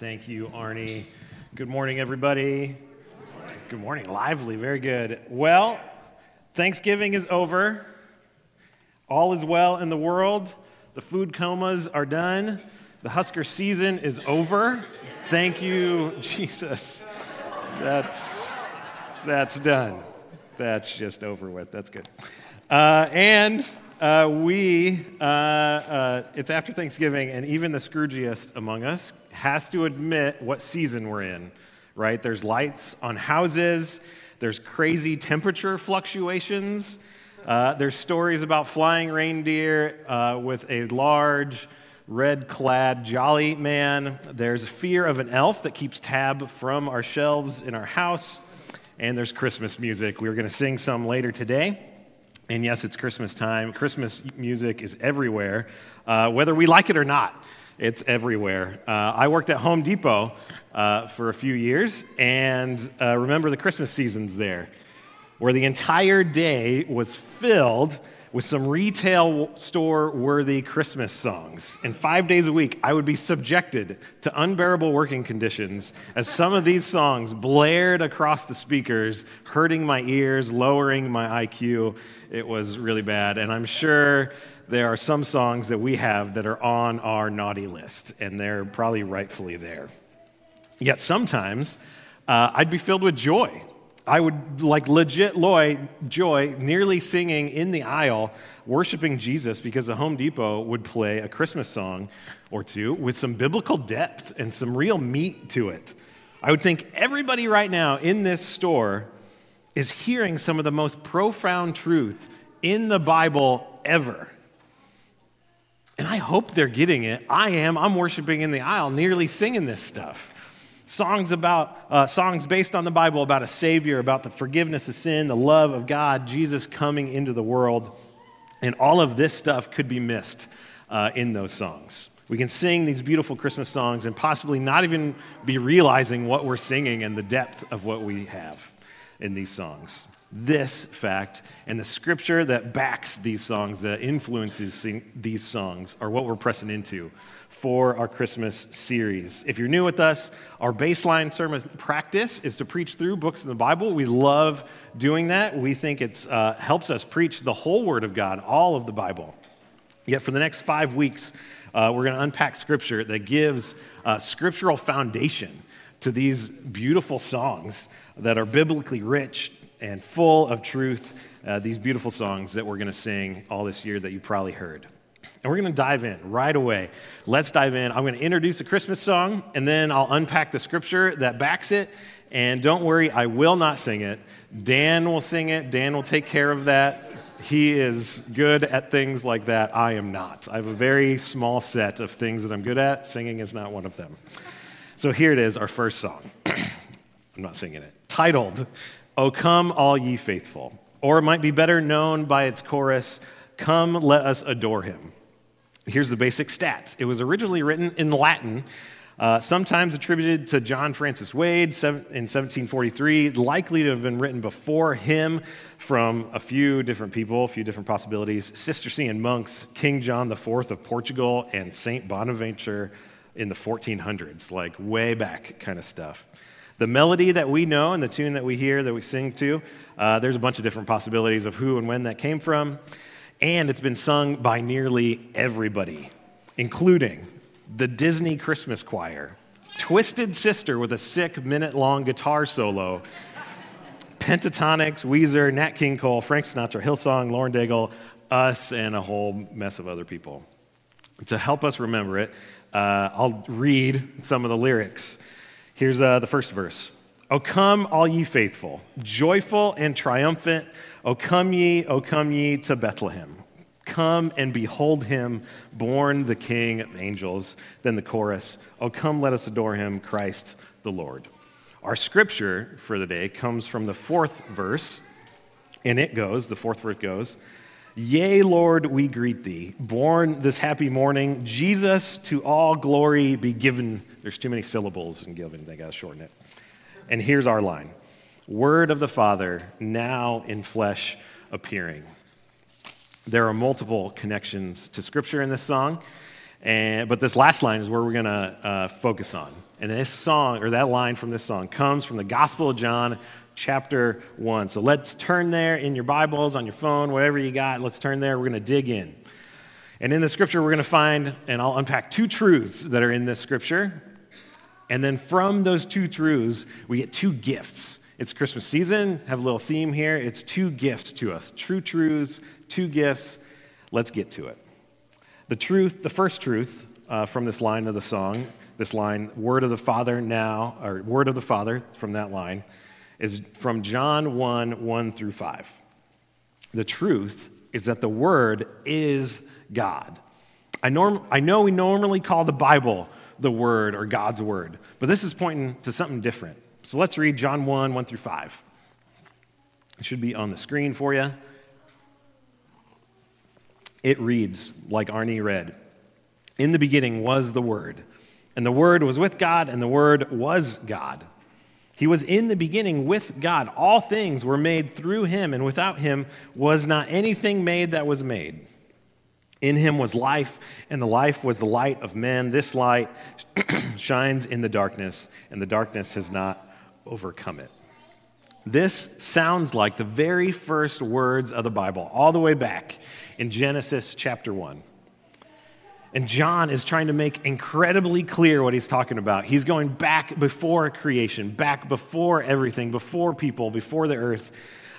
Thank you, Arnie. Good morning, everybody. Good morning. Lively, very good. Well, Thanksgiving is over. All is well in the world. The food comas are done. The Husker season is over. Thank you, Jesus. That's, that's done. That's just over with. That's good. Uh, and uh, we, uh, uh, it's after Thanksgiving, and even the Scroogiest among us has to admit what season we're in, right? There's lights on houses, there's crazy temperature fluctuations, uh, there's stories about flying reindeer uh, with a large, red clad jolly man. There's fear of an elf that keeps tab from our shelves in our house. And there's Christmas music. We're going to sing some later today. And yes, it's Christmas time. Christmas music is everywhere, uh, whether we like it or not. It's everywhere. Uh, I worked at Home Depot uh, for a few years and uh, remember the Christmas seasons there, where the entire day was filled with some retail store worthy Christmas songs. And five days a week, I would be subjected to unbearable working conditions as some of these songs blared across the speakers, hurting my ears, lowering my IQ. It was really bad. And I'm sure there are some songs that we have that are on our naughty list, and they're probably rightfully there. Yet sometimes uh, I'd be filled with joy. I would like legit loy, joy, nearly singing in the aisle, worshiping Jesus because the Home Depot would play a Christmas song or two with some biblical depth and some real meat to it. I would think everybody right now in this store is hearing some of the most profound truth in the Bible ever. And I hope they're getting it. I am. I'm worshiping in the aisle, nearly singing this stuff. Songs about, uh, songs based on the Bible about a Savior, about the forgiveness of sin, the love of God, Jesus coming into the world. And all of this stuff could be missed uh, in those songs. We can sing these beautiful Christmas songs and possibly not even be realizing what we're singing and the depth of what we have in these songs this fact and the scripture that backs these songs, that influences these songs, are what we're pressing into for our Christmas series. If you're new with us, our baseline sermon practice is to preach through books in the Bible. We love doing that. We think it uh, helps us preach the whole Word of God, all of the Bible. Yet for the next five weeks, uh, we're going to unpack scripture that gives uh, scriptural foundation to these beautiful songs that are biblically rich and full of truth, uh, these beautiful songs that we're going to sing all this year that you probably heard. And we're going to dive in right away. Let's dive in. I'm going to introduce a Christmas song, and then I'll unpack the scripture that backs it. And don't worry, I will not sing it. Dan will sing it, Dan will take care of that. He is good at things like that. I am not. I have a very small set of things that I'm good at. Singing is not one of them. So here it is, our first song. I'm not singing it. Titled O come, all ye faithful. Or it might be better known by its chorus, Come, let us adore him. Here's the basic stats it was originally written in Latin. Uh, sometimes attributed to John Francis Wade in 1743, likely to have been written before him from a few different people, a few different possibilities. Cistercian monks, King John IV of Portugal, and St. Bonaventure in the 1400s, like way back kind of stuff. The melody that we know and the tune that we hear, that we sing to, uh, there's a bunch of different possibilities of who and when that came from. And it's been sung by nearly everybody, including the Disney Christmas Choir, Twisted Sister with a sick minute long guitar solo, Pentatonix, Weezer, Nat King Cole, Frank Sinatra, Hillsong, Lauren Daigle, us, and a whole mess of other people. To help us remember it, uh, I'll read some of the lyrics. Here's uh, the first verse O come, all ye faithful, joyful and triumphant. O come ye, O come ye to Bethlehem. Come and behold him, born the King of angels. Then the chorus, O come, let us adore him, Christ the Lord. Our scripture for the day comes from the fourth verse, and it goes, the fourth verse goes, Yea, Lord, we greet thee. Born this happy morning, Jesus, to all glory be given. There's too many syllables in given, they got to shorten it. And here's our line Word of the Father, now in flesh appearing. There are multiple connections to Scripture in this song. And, but this last line is where we're going to uh, focus on. And this song, or that line from this song, comes from the Gospel of John, chapter 1. So let's turn there in your Bibles, on your phone, whatever you got. Let's turn there. We're going to dig in. And in the scripture, we're going to find, and I'll unpack two truths that are in this scripture. And then from those two truths, we get two gifts. It's Christmas season, have a little theme here. It's two gifts to us true truths, two gifts. Let's get to it. The truth, the first truth uh, from this line of the song, this line, word of the Father now, or word of the Father from that line, is from John 1 1 through 5. The truth is that the word is God. I, norm, I know we normally call the Bible the word or God's word, but this is pointing to something different. So let's read John 1 1 through 5. It should be on the screen for you. It reads, like Arnie read In the beginning was the Word, and the Word was with God, and the Word was God. He was in the beginning with God. All things were made through him, and without him was not anything made that was made. In him was life, and the life was the light of men. This light shines in the darkness, and the darkness has not overcome it. This sounds like the very first words of the Bible, all the way back in Genesis chapter 1. And John is trying to make incredibly clear what he's talking about. He's going back before creation, back before everything, before people, before the earth,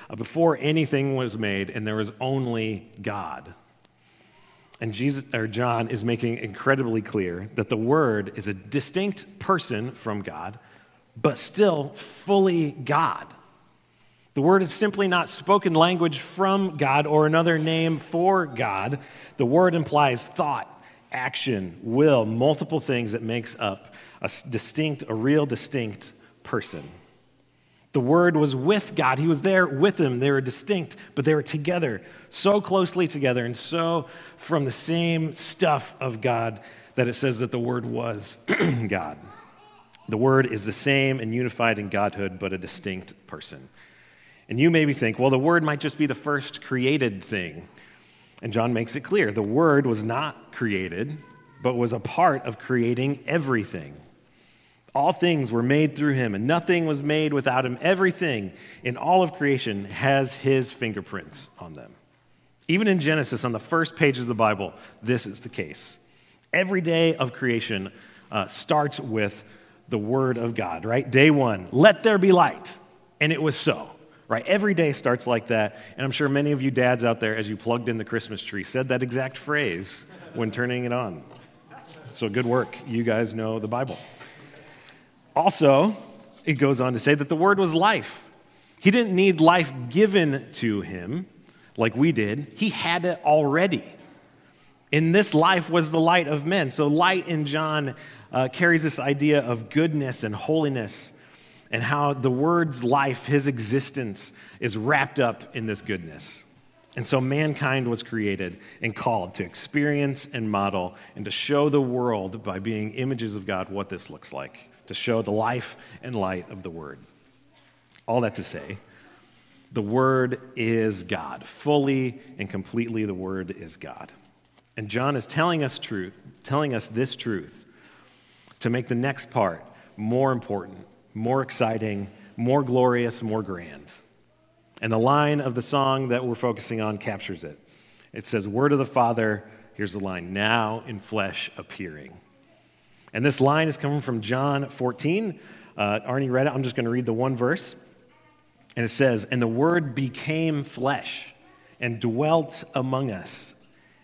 uh, before anything was made, and there was only God. And Jesus or John is making incredibly clear that the word is a distinct person from God, but still fully God. The word is simply not spoken language from God or another name for God. The word implies thought, action, will, multiple things that makes up a distinct, a real distinct person. The Word was with God. He was there with Him. They were distinct, but they were together, so closely together, and so from the same stuff of God that it says that the Word was God. The Word is the same and unified in Godhood, but a distinct person. And you maybe think, well, the Word might just be the first created thing. And John makes it clear the Word was not created, but was a part of creating everything. All things were made through him, and nothing was made without him. Everything in all of creation has his fingerprints on them. Even in Genesis, on the first pages of the Bible, this is the case. Every day of creation uh, starts with the Word of God, right? Day one, let there be light. And it was so, right? Every day starts like that. And I'm sure many of you dads out there, as you plugged in the Christmas tree, said that exact phrase when turning it on. So good work. You guys know the Bible. Also, it goes on to say that the Word was life. He didn't need life given to him like we did, he had it already. In this life was the light of men. So, light in John uh, carries this idea of goodness and holiness, and how the word's life, his existence, is wrapped up in this goodness. And so, mankind was created and called to experience and model and to show the world by being images of God what this looks like, to show the life and light of the Word. All that to say, the Word is God. Fully and completely, the Word is God. And John is telling us truth, telling us this truth to make the next part more important, more exciting, more glorious, more grand. And the line of the song that we're focusing on captures it. It says, Word of the Father, here's the line, now in flesh appearing. And this line is coming from John 14. Uh, Arnie read it. I'm just going to read the one verse. And it says, And the Word became flesh and dwelt among us.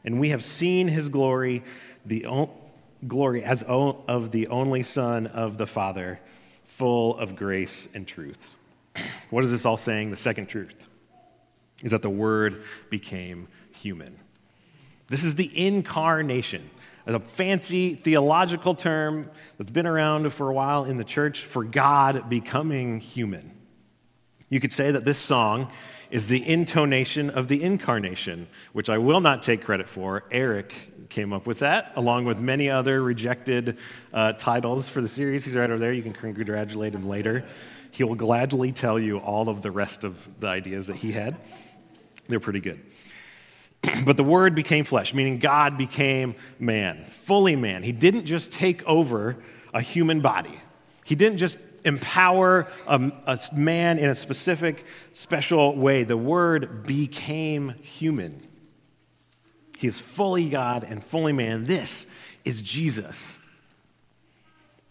And we have seen his glory, the o- glory as of the only Son of the Father, full of grace and truth. what is this all saying? The second truth is that the Word became human. This is the incarnation, a fancy theological term that's been around for a while in the church for God becoming human. You could say that this song is the intonation of the incarnation, which I will not take credit for. Eric came up with that, along with many other rejected uh, titles for the series. He's right over there. You can congratulate him later. He will gladly tell you all of the rest of the ideas that he had. They're pretty good. but the Word became flesh, meaning God became man, fully man. He didn't just take over a human body, He didn't just empower a, a man in a specific, special way. The Word became human. He is fully God and fully man. This is Jesus.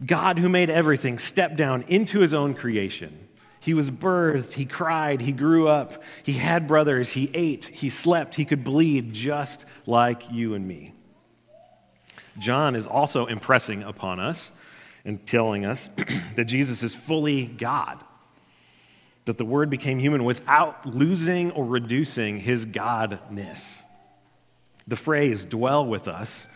God, who made everything, stepped down into his own creation. He was birthed, he cried, he grew up, he had brothers, he ate, he slept, he could bleed just like you and me. John is also impressing upon us and telling us that Jesus is fully God, that the Word became human without losing or reducing his godness. The phrase dwell with us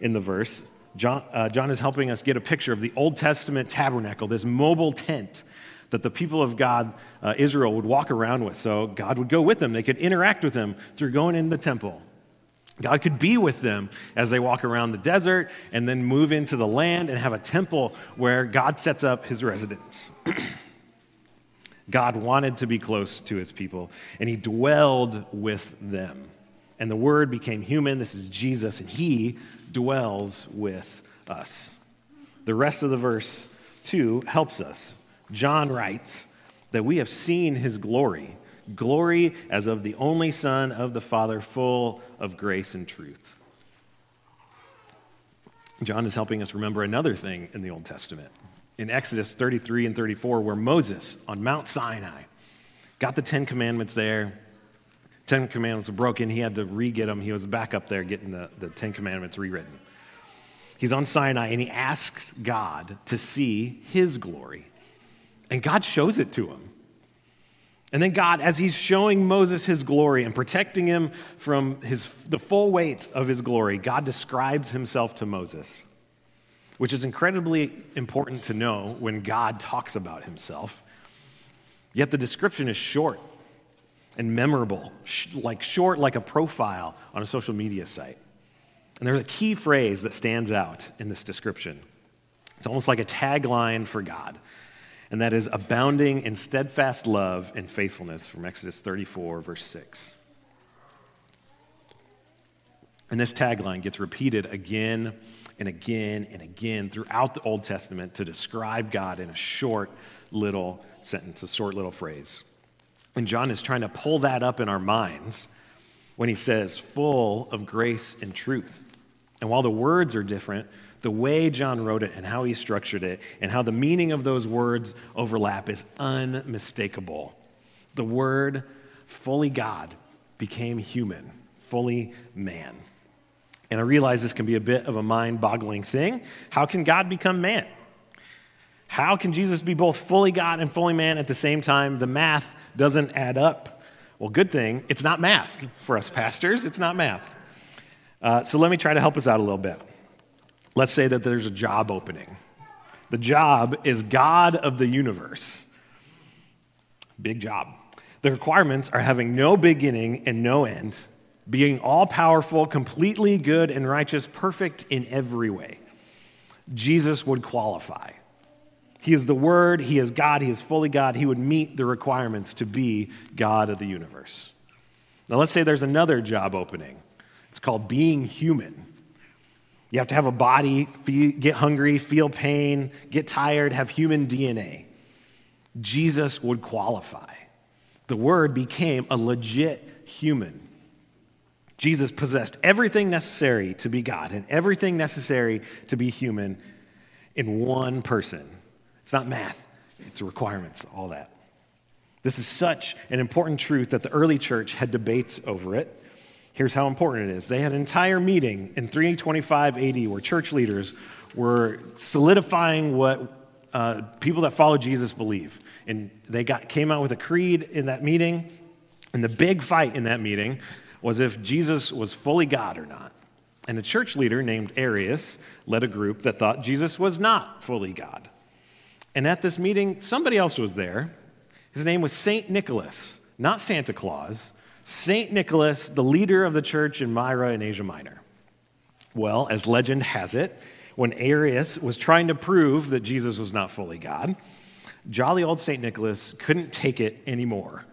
in the verse, John, uh, John is helping us get a picture of the Old Testament tabernacle, this mobile tent that the people of God, uh, Israel, would walk around with. So God would go with them. They could interact with them through going in the temple. God could be with them as they walk around the desert and then move into the land and have a temple where God sets up his residence. God wanted to be close to his people, and he dwelled with them. And the Word became human. This is Jesus, and He dwells with us. The rest of the verse 2 helps us. John writes that we have seen His glory, glory as of the only Son of the Father, full of grace and truth. John is helping us remember another thing in the Old Testament. In Exodus 33 and 34, where Moses on Mount Sinai got the Ten Commandments there, Ten Commandments were broken. He had to re get them. He was back up there getting the, the Ten Commandments rewritten. He's on Sinai and he asks God to see his glory. And God shows it to him. And then God, as he's showing Moses his glory and protecting him from his, the full weight of his glory, God describes himself to Moses, which is incredibly important to know when God talks about himself. Yet the description is short and memorable, like short, like a profile on a social media site. And there's a key phrase that stands out in this description. It's almost like a tagline for God, and that is abounding in steadfast love and faithfulness from Exodus 34, verse 6. And this tagline gets repeated again and again and again throughout the Old Testament to describe God in a short little sentence, a short little phrase. And John is trying to pull that up in our minds when he says, full of grace and truth. And while the words are different, the way John wrote it and how he structured it and how the meaning of those words overlap is unmistakable. The word, fully God, became human, fully man. And I realize this can be a bit of a mind boggling thing. How can God become man? How can Jesus be both fully God and fully man at the same time? The math doesn't add up. Well, good thing it's not math for us pastors, it's not math. Uh, so let me try to help us out a little bit. Let's say that there's a job opening. The job is God of the universe. Big job. The requirements are having no beginning and no end, being all powerful, completely good and righteous, perfect in every way. Jesus would qualify. He is the Word, He is God, He is fully God. He would meet the requirements to be God of the universe. Now, let's say there's another job opening. It's called being human. You have to have a body, get hungry, feel pain, get tired, have human DNA. Jesus would qualify. The Word became a legit human. Jesus possessed everything necessary to be God and everything necessary to be human in one person. It's not math, it's requirements, all that. This is such an important truth that the early church had debates over it. Here's how important it is. They had an entire meeting in 325 AD where church leaders were solidifying what uh, people that follow Jesus believe. And they got, came out with a creed in that meeting. And the big fight in that meeting was if Jesus was fully God or not. And a church leader named Arius led a group that thought Jesus was not fully God. And at this meeting, somebody else was there. His name was St. Nicholas, not Santa Claus. St. Nicholas, the leader of the church in Myra in Asia Minor. Well, as legend has it, when Arius was trying to prove that Jesus was not fully God, jolly old St. Nicholas couldn't take it anymore.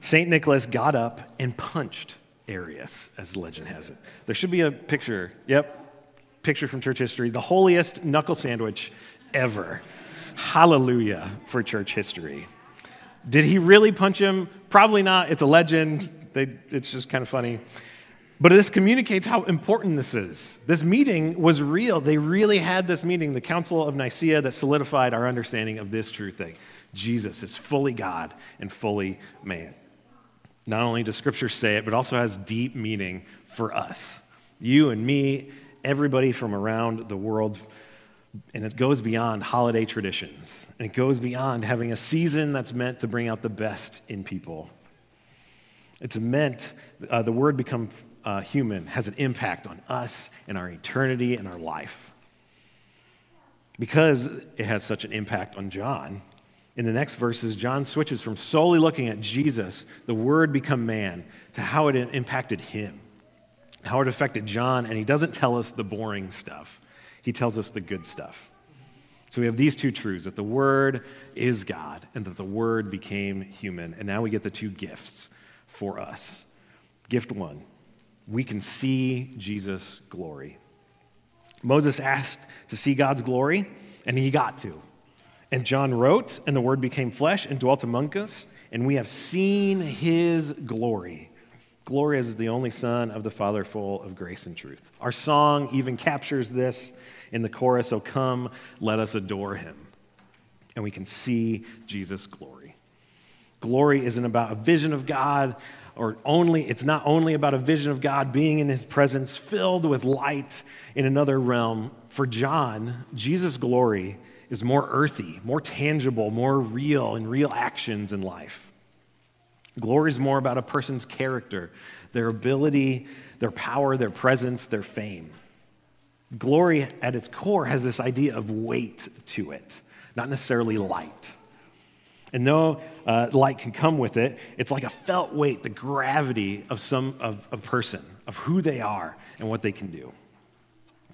St. Nicholas got up and punched Arius, as legend has it. There should be a picture. Yep, picture from church history. The holiest knuckle sandwich ever. Hallelujah for church history. Did he really punch him? Probably not. It's a legend. They, it's just kind of funny. But this communicates how important this is. This meeting was real. They really had this meeting, the Council of Nicaea, that solidified our understanding of this true thing Jesus is fully God and fully man. Not only does Scripture say it, but also has deep meaning for us. You and me, everybody from around the world. And it goes beyond holiday traditions. And it goes beyond having a season that's meant to bring out the best in people. It's meant, uh, the word become uh, human has an impact on us and our eternity and our life. Because it has such an impact on John, in the next verses, John switches from solely looking at Jesus, the Word become man, to how it impacted him, how it affected John, and he doesn't tell us the boring stuff. He tells us the good stuff. So we have these two truths that the Word is God and that the Word became human. And now we get the two gifts for us. Gift one we can see Jesus' glory. Moses asked to see God's glory, and he got to. And John wrote, and the Word became flesh and dwelt among us, and we have seen his glory. Glory as the only Son of the Father, full of grace and truth. Our song even captures this in the chorus, Oh, come, let us adore him. And we can see Jesus' glory. Glory isn't about a vision of God or only, it's not only about a vision of God being in his presence, filled with light in another realm. For John, Jesus' glory is more earthy, more tangible, more real in real actions in life. Glory is more about a person's character, their ability, their power, their presence, their fame. Glory at its core has this idea of weight to it, not necessarily light. And though uh, light can come with it, it's like a felt weight, the gravity of some of a person, of who they are and what they can do.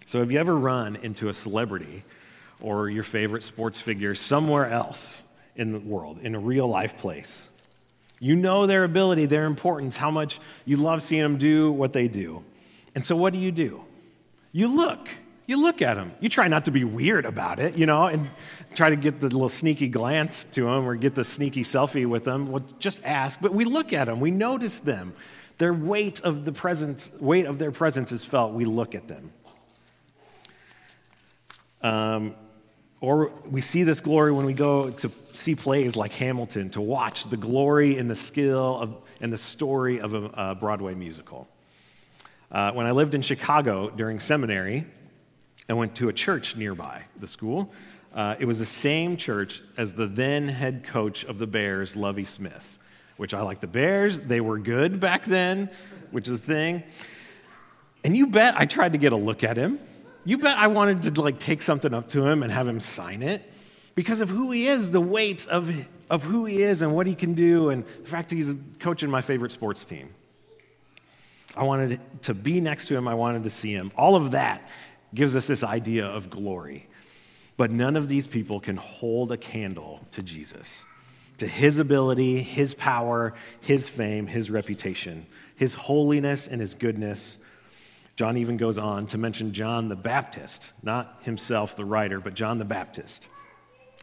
So, have you ever run into a celebrity or your favorite sports figure somewhere else in the world, in a real life place? You know their ability, their importance, how much you love seeing them do what they do. And so, what do you do? You look you look at them. You try not to be weird about it, you know, and try to get the little sneaky glance to them or get the sneaky selfie with them. Well, just ask. But we look at them. We notice them. Their weight of the presence, weight of their presence is felt. We look at them. Um, or we see this glory when we go to see plays like Hamilton, to watch the glory and the skill of, and the story of a, a Broadway musical. Uh, when I lived in Chicago during seminary, I went to a church nearby the school. Uh, it was the same church as the then head coach of the Bears, Lovie Smith, which I like the Bears. They were good back then, which is the thing. And you bet I tried to get a look at him. You bet I wanted to like take something up to him and have him sign it because of who he is, the weight of, of who he is and what he can do, and the fact he's coaching my favorite sports team. I wanted to be next to him. I wanted to see him. All of that gives us this idea of glory. But none of these people can hold a candle to Jesus, to his ability, his power, his fame, his reputation, his holiness, and his goodness. John even goes on to mention John the Baptist, not himself, the writer, but John the Baptist.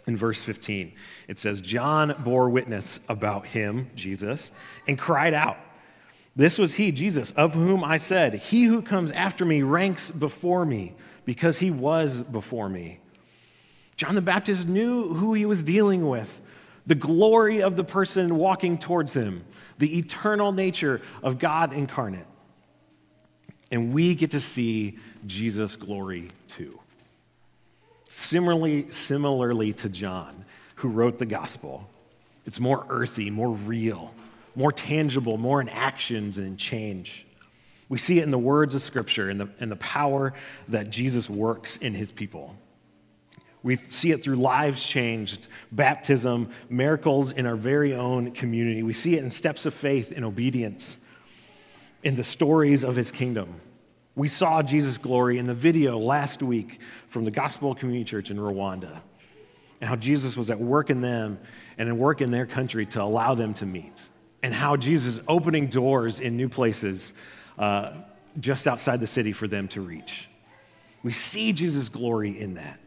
In verse 15, it says, John bore witness about him, Jesus, and cried out. This was he, Jesus, of whom I said, He who comes after me ranks before me, because he was before me. John the Baptist knew who he was dealing with the glory of the person walking towards him, the eternal nature of God incarnate. And we get to see Jesus' glory too. Similarly, similarly to John, who wrote the gospel, it's more earthy, more real more tangible, more in actions and in change. We see it in the words of Scripture and the, and the power that Jesus works in his people. We see it through lives changed, baptism, miracles in our very own community. We see it in steps of faith and obedience, in the stories of his kingdom. We saw Jesus' glory in the video last week from the Gospel Community Church in Rwanda, and how Jesus was at work in them and at work in their country to allow them to meet and how Jesus is opening doors in new places uh, just outside the city for them to reach. We see Jesus' glory in that.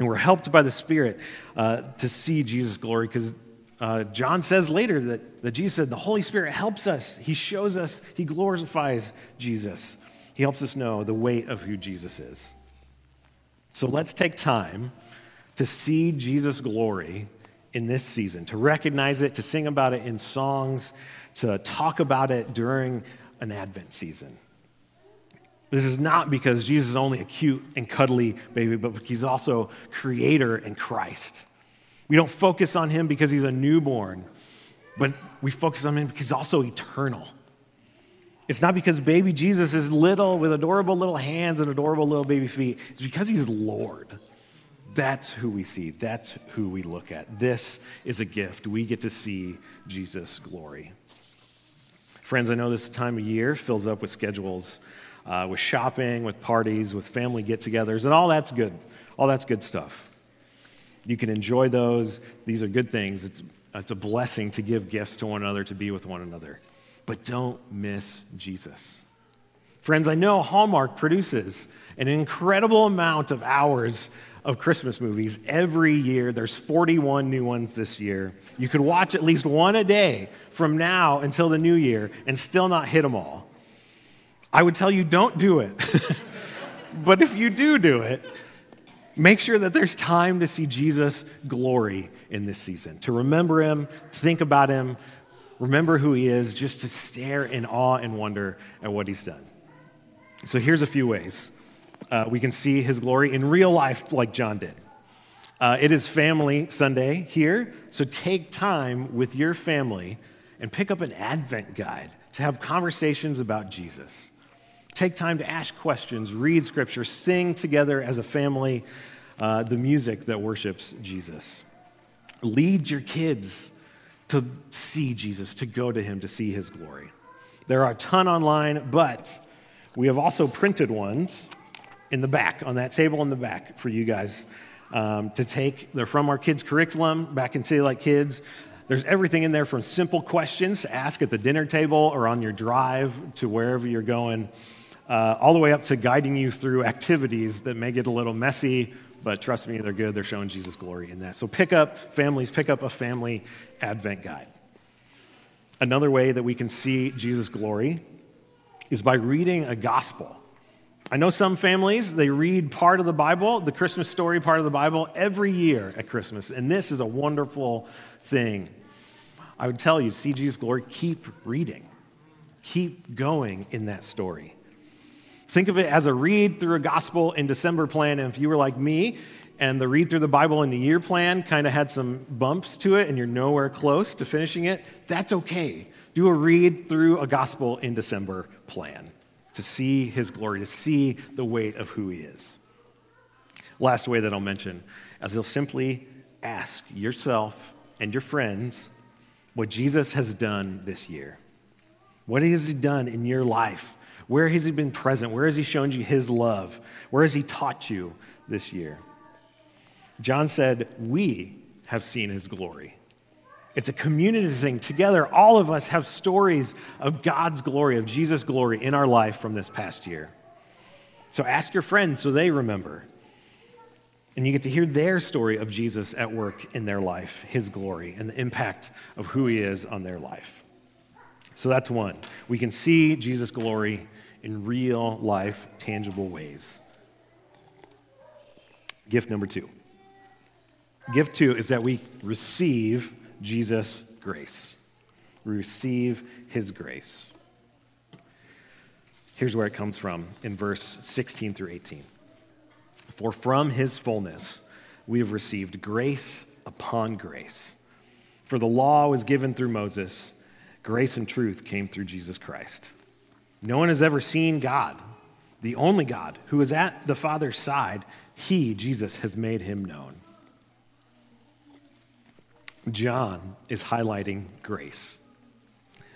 And we're helped by the Spirit uh, to see Jesus' glory because uh, John says later that, that Jesus said the Holy Spirit helps us. He shows us, He glorifies Jesus. He helps us know the weight of who Jesus is. So let's take time to see Jesus' glory in this season, to recognize it, to sing about it in songs, to talk about it during an Advent season. This is not because Jesus is only a cute and cuddly baby, but he's also creator and Christ. We don't focus on him because he's a newborn, but we focus on him because he's also eternal. It's not because baby Jesus is little with adorable little hands and adorable little baby feet. It's because he's Lord. That's who we see. That's who we look at. This is a gift. We get to see Jesus' glory. Friends, I know this time of year fills up with schedules uh, with shopping, with parties, with family get togethers, and all that's good. All that's good stuff. You can enjoy those. These are good things. It's, it's a blessing to give gifts to one another, to be with one another. But don't miss Jesus. Friends, I know Hallmark produces an incredible amount of hours of Christmas movies every year. There's 41 new ones this year. You could watch at least one a day from now until the new year and still not hit them all. I would tell you don't do it. but if you do do it, make sure that there's time to see Jesus' glory in this season, to remember him, think about him, remember who he is, just to stare in awe and wonder at what he's done. So here's a few ways uh, we can see his glory in real life, like John did. Uh, it is Family Sunday here, so take time with your family and pick up an Advent guide to have conversations about Jesus. Take time to ask questions, read scripture, sing together as a family uh, the music that worships Jesus. Lead your kids to see Jesus, to go to him, to see his glory. There are a ton online, but we have also printed ones in the back, on that table in the back for you guys um, to take. They're from our kids' curriculum back in City Light Kids. There's everything in there from simple questions to ask at the dinner table or on your drive to wherever you're going uh, all the way up to guiding you through activities that may get a little messy, but trust me, they're good. They're showing Jesus' glory in that. So pick up, families, pick up a family Advent guide. Another way that we can see Jesus' glory is by reading a gospel. I know some families, they read part of the Bible, the Christmas story part of the Bible, every year at Christmas, and this is a wonderful thing. I would tell you, see Jesus' glory, keep reading, keep going in that story. Think of it as a read through a gospel in December plan. And if you were like me and the read through the Bible in the year plan kind of had some bumps to it and you're nowhere close to finishing it, that's okay. Do a read through a gospel in December plan to see his glory, to see the weight of who he is. Last way that I'll mention, as you'll simply ask yourself and your friends what Jesus has done this year. What has he done in your life? Where has He been present? Where has He shown you His love? Where has He taught you this year? John said, We have seen His glory. It's a community thing. Together, all of us have stories of God's glory, of Jesus' glory in our life from this past year. So ask your friends so they remember. And you get to hear their story of Jesus at work in their life, his glory, and the impact of who he is on their life. So that's one. We can see Jesus' glory in real life, tangible ways. Gift number two. Gift two is that we receive Jesus' grace. We receive his grace. Here's where it comes from in verse 16 through 18. For from his fullness we have received grace upon grace. For the law was given through Moses, grace and truth came through Jesus Christ. No one has ever seen God, the only God who is at the Father's side. He, Jesus, has made him known. John is highlighting grace.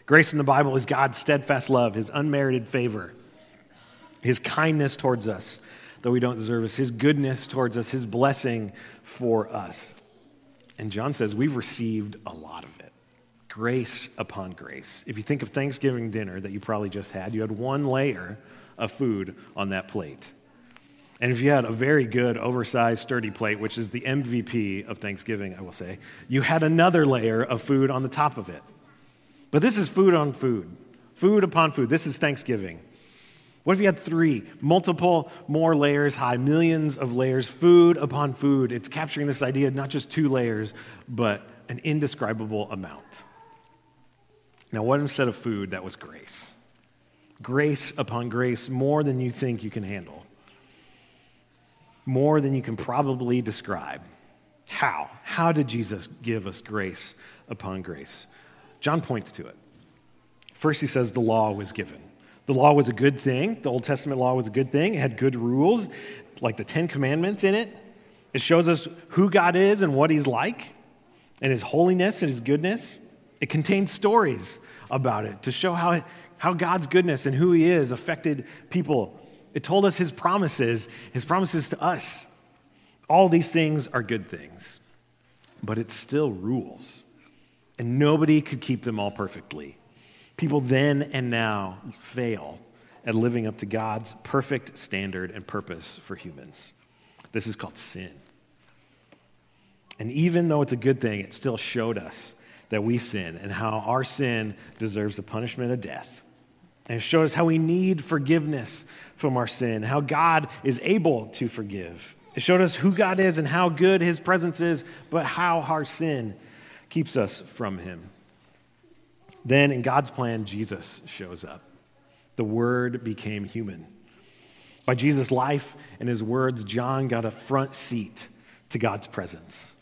Grace in the Bible is God's steadfast love, his unmerited favor, his kindness towards us, though we don't deserve it, his goodness towards us, his blessing for us. And John says we've received a lot of it grace upon grace. If you think of Thanksgiving dinner that you probably just had, you had one layer of food on that plate. And if you had a very good, oversized, sturdy plate, which is the MVP of Thanksgiving, I will say, you had another layer of food on the top of it. But this is food on food, food upon food. This is Thanksgiving. What if you had three, multiple more layers high, millions of layers, food upon food? It's capturing this idea not just two layers, but an indescribable amount. Now, what instead of food, that was grace? Grace upon grace, more than you think you can handle more than you can probably describe. How? How did Jesus give us grace upon grace? John points to it. First, he says the law was given. The law was a good thing. The Old Testament law was a good thing. It had good rules, like the Ten Commandments in it. It shows us who God is and what he's like, and his holiness and his goodness. It contains stories about it to show how, how God's goodness and who he is affected people it told us his promises, his promises to us. All these things are good things, but it's still rules. And nobody could keep them all perfectly. People then and now fail at living up to God's perfect standard and purpose for humans. This is called sin. And even though it's a good thing, it still showed us that we sin and how our sin deserves the punishment of death. And it showed us how we need forgiveness from our sin, how God is able to forgive. It showed us who God is and how good his presence is, but how our sin keeps us from him. Then, in God's plan, Jesus shows up. The Word became human. By Jesus' life and his words, John got a front seat to God's presence.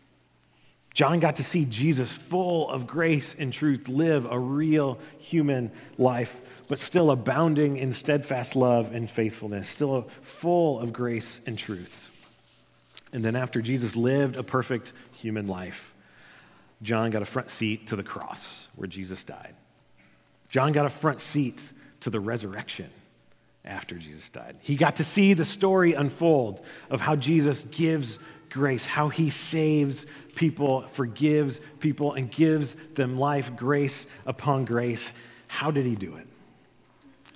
John got to see Jesus, full of grace and truth, live a real human life but still abounding in steadfast love and faithfulness, still full of grace and truth. And then after Jesus lived a perfect human life, John got a front seat to the cross where Jesus died. John got a front seat to the resurrection after Jesus died. He got to see the story unfold of how Jesus gives grace, how he saves people, forgives people, and gives them life, grace upon grace. How did he do it?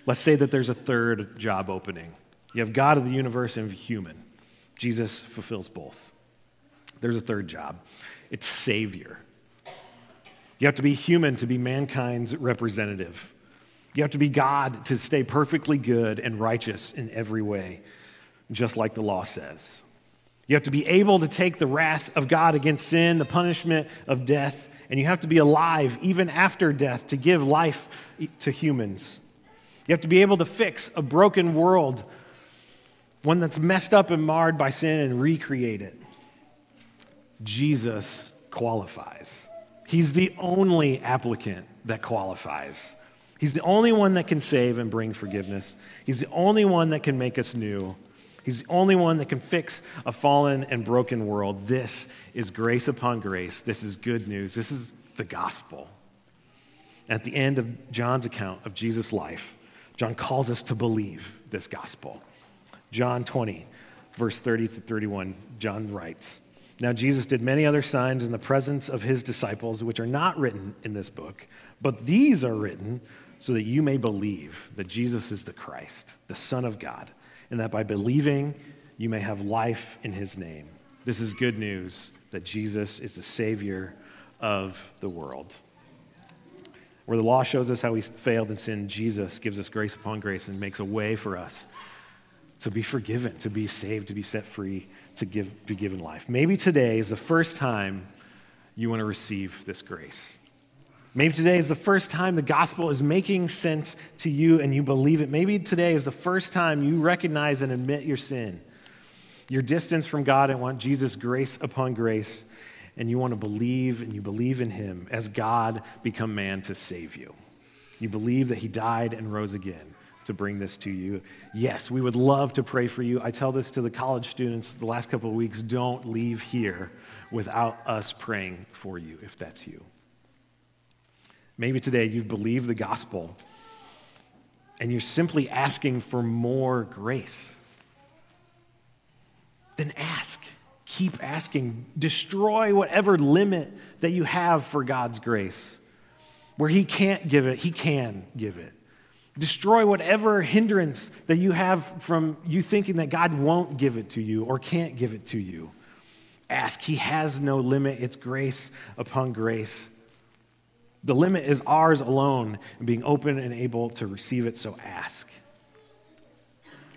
Let's say that there's a third job opening. You have God of the universe and human. Jesus fulfills both. There's a third job it's Savior. You have to be human to be mankind's representative. You have to be God to stay perfectly good and righteous in every way, just like the law says. You have to be able to take the wrath of God against sin, the punishment of death, and you have to be alive even after death to give life to humans. You have to be able to fix a broken world, one that's messed up and marred by sin, and recreate it. Jesus qualifies. He's the only applicant that qualifies. He's the only one that can save and bring forgiveness. He's the only one that can make us new. He's the only one that can fix a fallen and broken world. This is grace upon grace. This is good news. This is the gospel. At the end of John's account of Jesus' life, John calls us to believe this gospel. John 20, verse 30 to 31, John writes Now Jesus did many other signs in the presence of his disciples, which are not written in this book, but these are written so that you may believe that Jesus is the Christ, the Son of God, and that by believing you may have life in his name. This is good news that Jesus is the Savior of the world. Where the law shows us how we failed in sin, Jesus gives us grace upon grace and makes a way for us to be forgiven, to be saved, to be set free, to give, be given life. Maybe today is the first time you want to receive this grace. Maybe today is the first time the gospel is making sense to you and you believe it. Maybe today is the first time you recognize and admit your sin, your distance from God, and want Jesus' grace upon grace and you want to believe and you believe in him as God become man to save you. You believe that he died and rose again to bring this to you. Yes, we would love to pray for you. I tell this to the college students the last couple of weeks don't leave here without us praying for you if that's you. Maybe today you've believed the gospel and you're simply asking for more grace. Then ask. Keep asking. Destroy whatever limit that you have for God's grace. Where He can't give it, He can give it. Destroy whatever hindrance that you have from you thinking that God won't give it to you or can't give it to you. Ask. He has no limit, it's grace upon grace. The limit is ours alone and being open and able to receive it, so ask.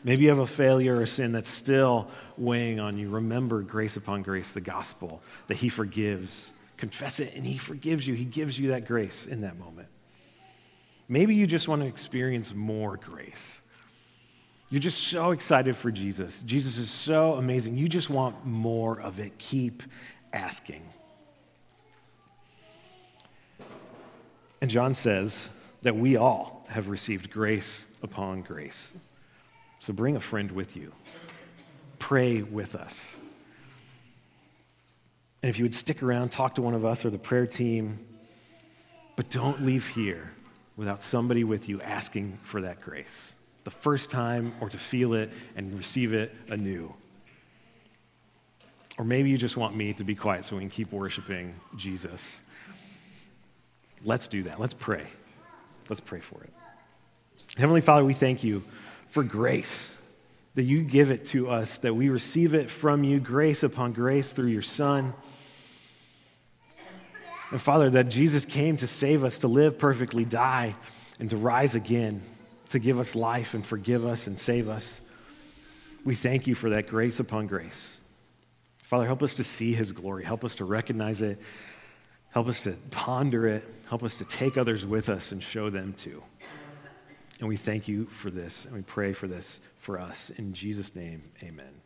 Maybe you have a failure or a sin that's still weighing on you. Remember grace upon grace, the gospel, that He forgives. Confess it, and He forgives you. He gives you that grace in that moment. Maybe you just want to experience more grace. You're just so excited for Jesus. Jesus is so amazing. You just want more of it. Keep asking. And John says that we all have received grace upon grace. So bring a friend with you. Pray with us. And if you would stick around, talk to one of us or the prayer team, but don't leave here without somebody with you asking for that grace the first time or to feel it and receive it anew. Or maybe you just want me to be quiet so we can keep worshiping Jesus. Let's do that. Let's pray. Let's pray for it. Heavenly Father, we thank you for grace, that you give it to us, that we receive it from you, grace upon grace through your Son. And Father, that Jesus came to save us, to live perfectly, die, and to rise again, to give us life and forgive us and save us. We thank you for that grace upon grace. Father, help us to see his glory. Help us to recognize it. Help us to ponder it. Help us to take others with us and show them too. And we thank you for this, and we pray for this for us. In Jesus' name, amen.